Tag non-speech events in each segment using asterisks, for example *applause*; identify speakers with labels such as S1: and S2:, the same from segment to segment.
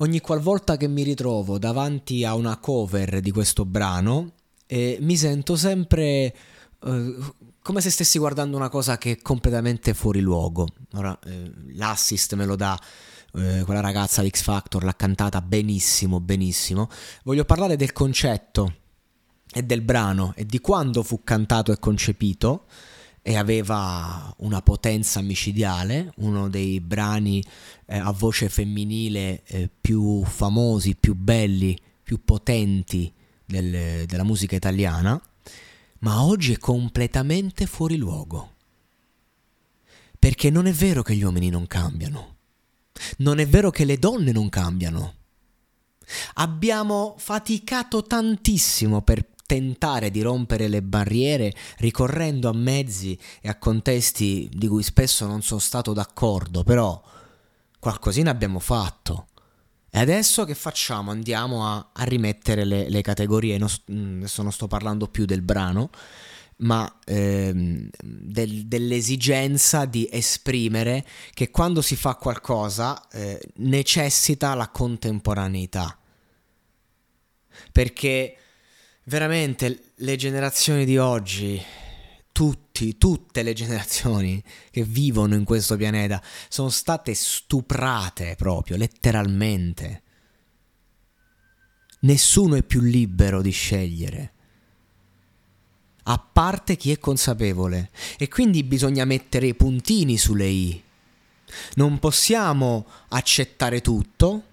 S1: Ogni qualvolta che mi ritrovo davanti a una cover di questo brano, eh, mi sento sempre eh, come se stessi guardando una cosa che è completamente fuori luogo. Ora, eh, l'assist me lo dà eh, quella ragazza di X Factor, l'ha cantata benissimo, benissimo. Voglio parlare del concetto e del brano e di quando fu cantato e concepito e aveva una potenza micidiale, uno dei brani eh, a voce femminile eh, più famosi, più belli, più potenti del, della musica italiana, ma oggi è completamente fuori luogo. Perché non è vero che gli uomini non cambiano, non è vero che le donne non cambiano. Abbiamo faticato tantissimo per tentare di rompere le barriere ricorrendo a mezzi e a contesti di cui spesso non sono stato d'accordo, però qualcosina abbiamo fatto. E adesso che facciamo? Andiamo a, a rimettere le, le categorie, non, mm, adesso non sto parlando più del brano, ma ehm, del, dell'esigenza di esprimere che quando si fa qualcosa eh, necessita la contemporaneità. Perché veramente le generazioni di oggi, tutti, tutte le generazioni che vivono in questo pianeta sono state stuprate proprio, letteralmente. Nessuno è più libero di scegliere. A parte chi è consapevole. E quindi bisogna mettere i puntini sulle i. Non possiamo accettare tutto,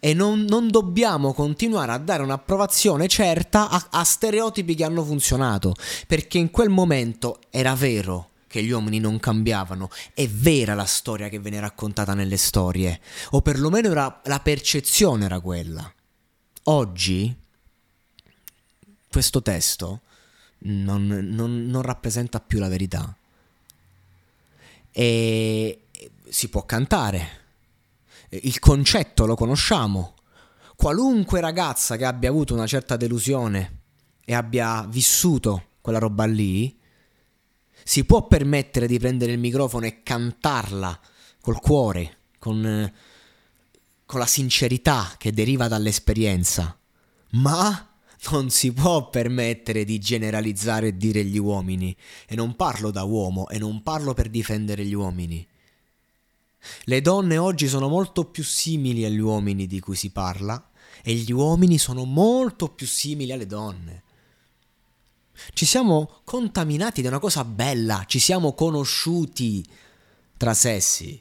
S1: e non, non, dobbiamo continuare a dare un'approvazione certa a, a stereotipi che hanno funzionato, perché in quel momento era vero che gli uomini non cambiavano, è vera la storia che viene raccontata nelle storie, o perlomeno era, la percezione era quella. Oggi questo testo non, non, non rappresenta più la verità. E si può cantare, il concetto lo conosciamo. Qualunque ragazza che abbia avuto una certa delusione e abbia vissuto quella roba lì, si può permettere di prendere il microfono e cantarla col cuore, con, con la sincerità che deriva dall'esperienza, ma non si può permettere di generalizzare e dire gli uomini. E non parlo da uomo e non parlo per difendere gli uomini. Le donne oggi sono molto più simili agli uomini di cui si parla e gli uomini sono molto più simili alle donne. Ci siamo contaminati da una cosa bella, ci siamo conosciuti tra sessi.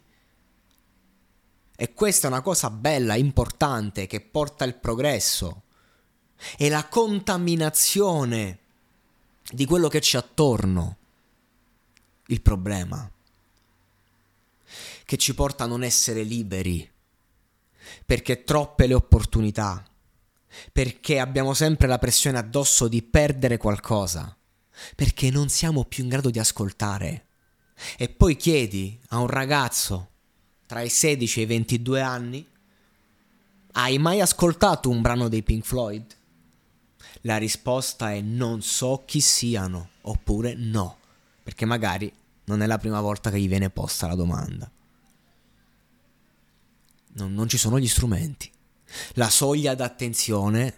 S1: E questa è una cosa bella, importante, che porta il progresso. E la contaminazione di quello che c'è attorno. Il problema che ci porta a non essere liberi, perché troppe le opportunità, perché abbiamo sempre la pressione addosso di perdere qualcosa, perché non siamo più in grado di ascoltare. E poi chiedi a un ragazzo tra i 16 e i 22 anni, hai mai ascoltato un brano dei Pink Floyd? La risposta è non so chi siano, oppure no, perché magari non è la prima volta che gli viene posta la domanda. Non, non ci sono gli strumenti. La soglia d'attenzione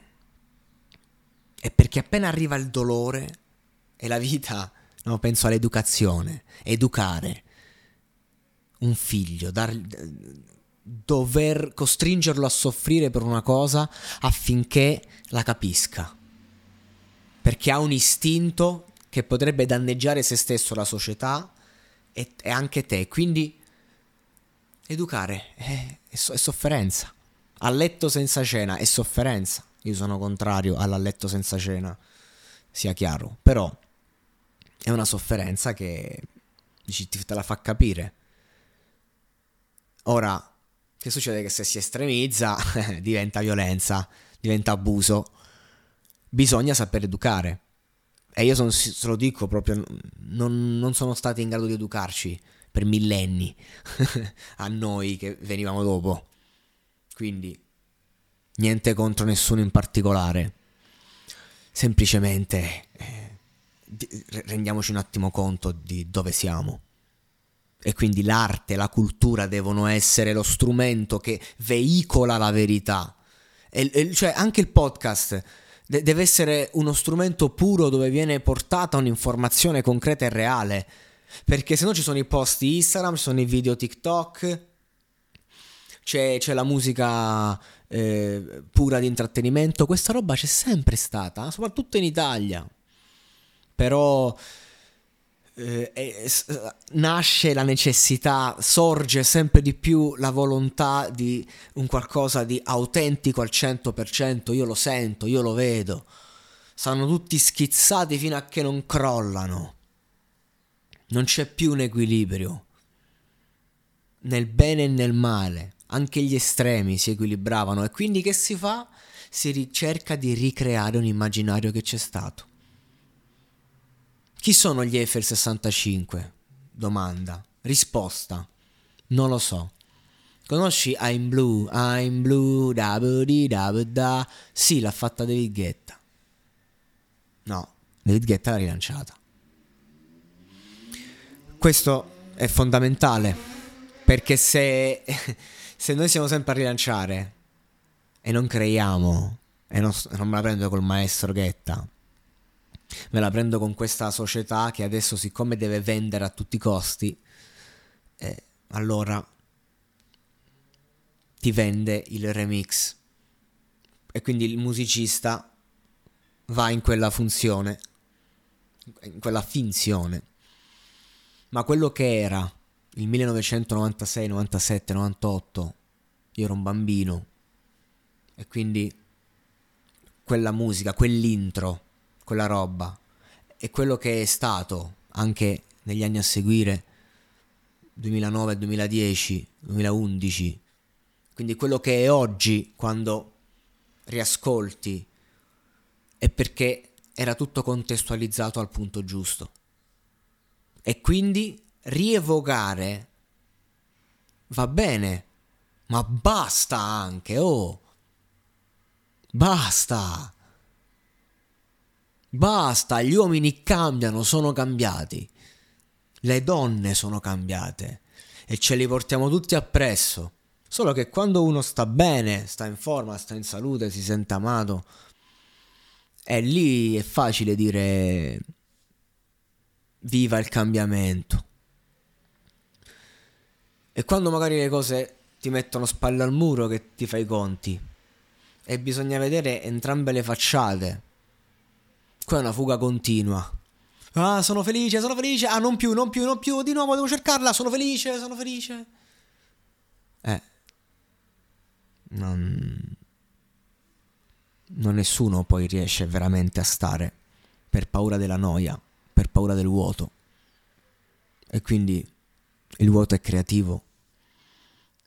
S1: è perché appena arriva il dolore e la vita, no, penso all'educazione, educare un figlio, dar, dover costringerlo a soffrire per una cosa affinché la capisca. Perché ha un istinto che potrebbe danneggiare se stesso, la società e, e anche te. Quindi educare è, è, è sofferenza. A letto senza cena è sofferenza. Io sono contrario alla letto senza cena, sia chiaro. Però è una sofferenza che dici, te la fa capire. Ora, che succede? Che se si estremizza *laughs* diventa violenza, diventa abuso. Bisogna saper educare. E io son, se lo dico proprio, non, non sono stati in grado di educarci per millenni *laughs* a noi che venivamo dopo. Quindi niente contro nessuno in particolare. Semplicemente eh, rendiamoci un attimo conto di dove siamo e quindi l'arte, la cultura devono essere lo strumento che veicola la verità. E, e, cioè anche il podcast de- deve essere uno strumento puro dove viene portata un'informazione concreta e reale. Perché se no ci sono i post Instagram, ci sono i video TikTok, c'è, c'è la musica eh, pura di intrattenimento. Questa roba c'è sempre stata, soprattutto in Italia. Però eh, eh, nasce la necessità, sorge sempre di più la volontà di un qualcosa di autentico al 100%, io lo sento, io lo vedo. Stanno tutti schizzati fino a che non crollano. Non c'è più un equilibrio. Nel bene e nel male, anche gli estremi si equilibravano e quindi che si fa? Si ricerca di ricreare un immaginario che c'è stato. Chi sono gli Eiffel 65? Domanda. Risposta. Non lo so. Conosci I'm Blue, I'm Blue, da da da Sì, l'ha fatta David Guetta. No, David Guetta l'ha rilanciata. Questo è fondamentale perché se, se noi siamo sempre a rilanciare e non creiamo, e non, non me la prendo col maestro Guetta, me la prendo con questa società che adesso siccome deve vendere a tutti i costi, eh, allora ti vende il remix e quindi il musicista va in quella funzione, in quella finzione. Ma quello che era il 1996, 97, 98, io ero un bambino. E quindi quella musica, quell'intro quella roba e quello che è stato anche negli anni a seguire 2009, 2010, 2011 quindi quello che è oggi quando riascolti è perché era tutto contestualizzato al punto giusto e quindi rievocare va bene ma basta anche oh basta Basta, gli uomini cambiano, sono cambiati. Le donne sono cambiate e ce li portiamo tutti appresso. Solo che quando uno sta bene, sta in forma, sta in salute, si sente amato, e lì è facile dire viva il cambiamento. E quando magari le cose ti mettono spalle al muro che ti fai i conti e bisogna vedere entrambe le facciate Qua è una fuga continua. Ah, sono felice, sono felice. Ah, non più, non più, non più. Di nuovo devo cercarla. Sono felice, sono felice. Eh. Non... Non nessuno poi riesce veramente a stare per paura della noia, per paura del vuoto. E quindi il vuoto è creativo.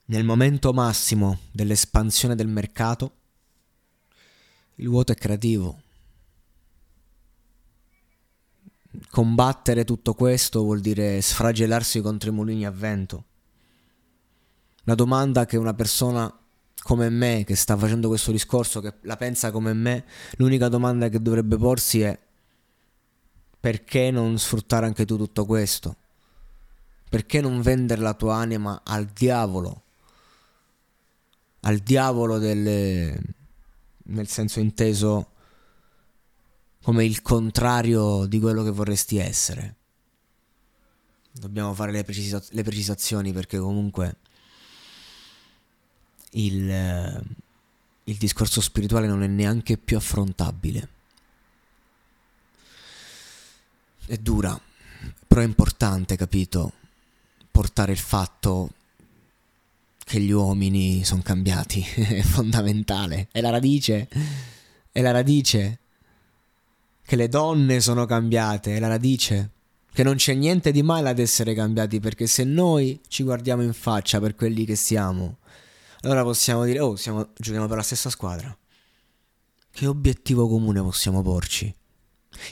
S1: Nel momento massimo dell'espansione del mercato, il vuoto è creativo combattere tutto questo vuol dire sfragellarsi contro i mulini a vento. La domanda che una persona come me, che sta facendo questo discorso, che la pensa come me, l'unica domanda che dovrebbe porsi è perché non sfruttare anche tu tutto questo? Perché non vendere la tua anima al diavolo? Al diavolo delle... nel senso inteso come il contrario di quello che vorresti essere. Dobbiamo fare le, precisa- le precisazioni perché comunque il, il discorso spirituale non è neanche più affrontabile. È dura, però è importante, capito? Portare il fatto che gli uomini sono cambiati, *laughs* è fondamentale, è la radice, è la radice. Che le donne sono cambiate, è la radice. Che non c'è niente di male ad essere cambiati, perché se noi ci guardiamo in faccia per quelli che siamo, allora possiamo dire, oh, siamo, giochiamo per la stessa squadra. Che obiettivo comune possiamo porci?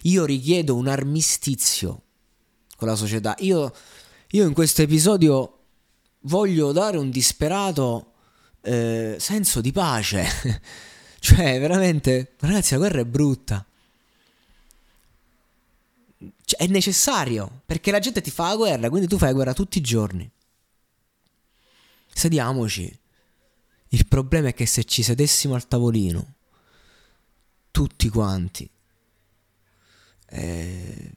S1: Io richiedo un armistizio con la società. Io, io in questo episodio voglio dare un disperato eh, senso di pace. *laughs* cioè, veramente, ragazzi, la guerra è brutta. Cioè, è necessario perché la gente ti fa la guerra, quindi tu fai la guerra tutti i giorni. Sediamoci. Il problema è che se ci sedessimo al tavolino, tutti quanti, eh,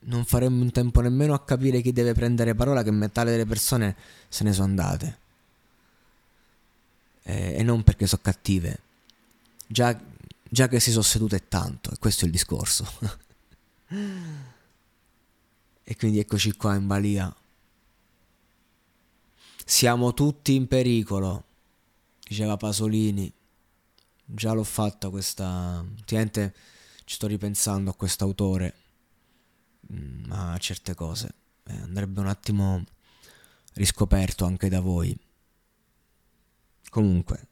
S1: non faremmo in tempo nemmeno a capire chi deve prendere parola che metà delle persone se ne sono andate. Eh, e non perché sono cattive. Già, già che si sono sedute tanto, e questo è il discorso. *laughs* e quindi eccoci qua in balia. Siamo tutti in pericolo diceva Pasolini. Già l'ho fatta questa. Ultimamente ci sto ripensando a quest'autore, mm, a certe cose. Eh, andrebbe un attimo riscoperto anche da voi. Comunque,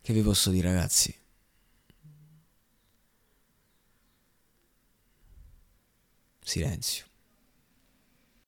S1: che vi posso dire, ragazzi? Silenzio.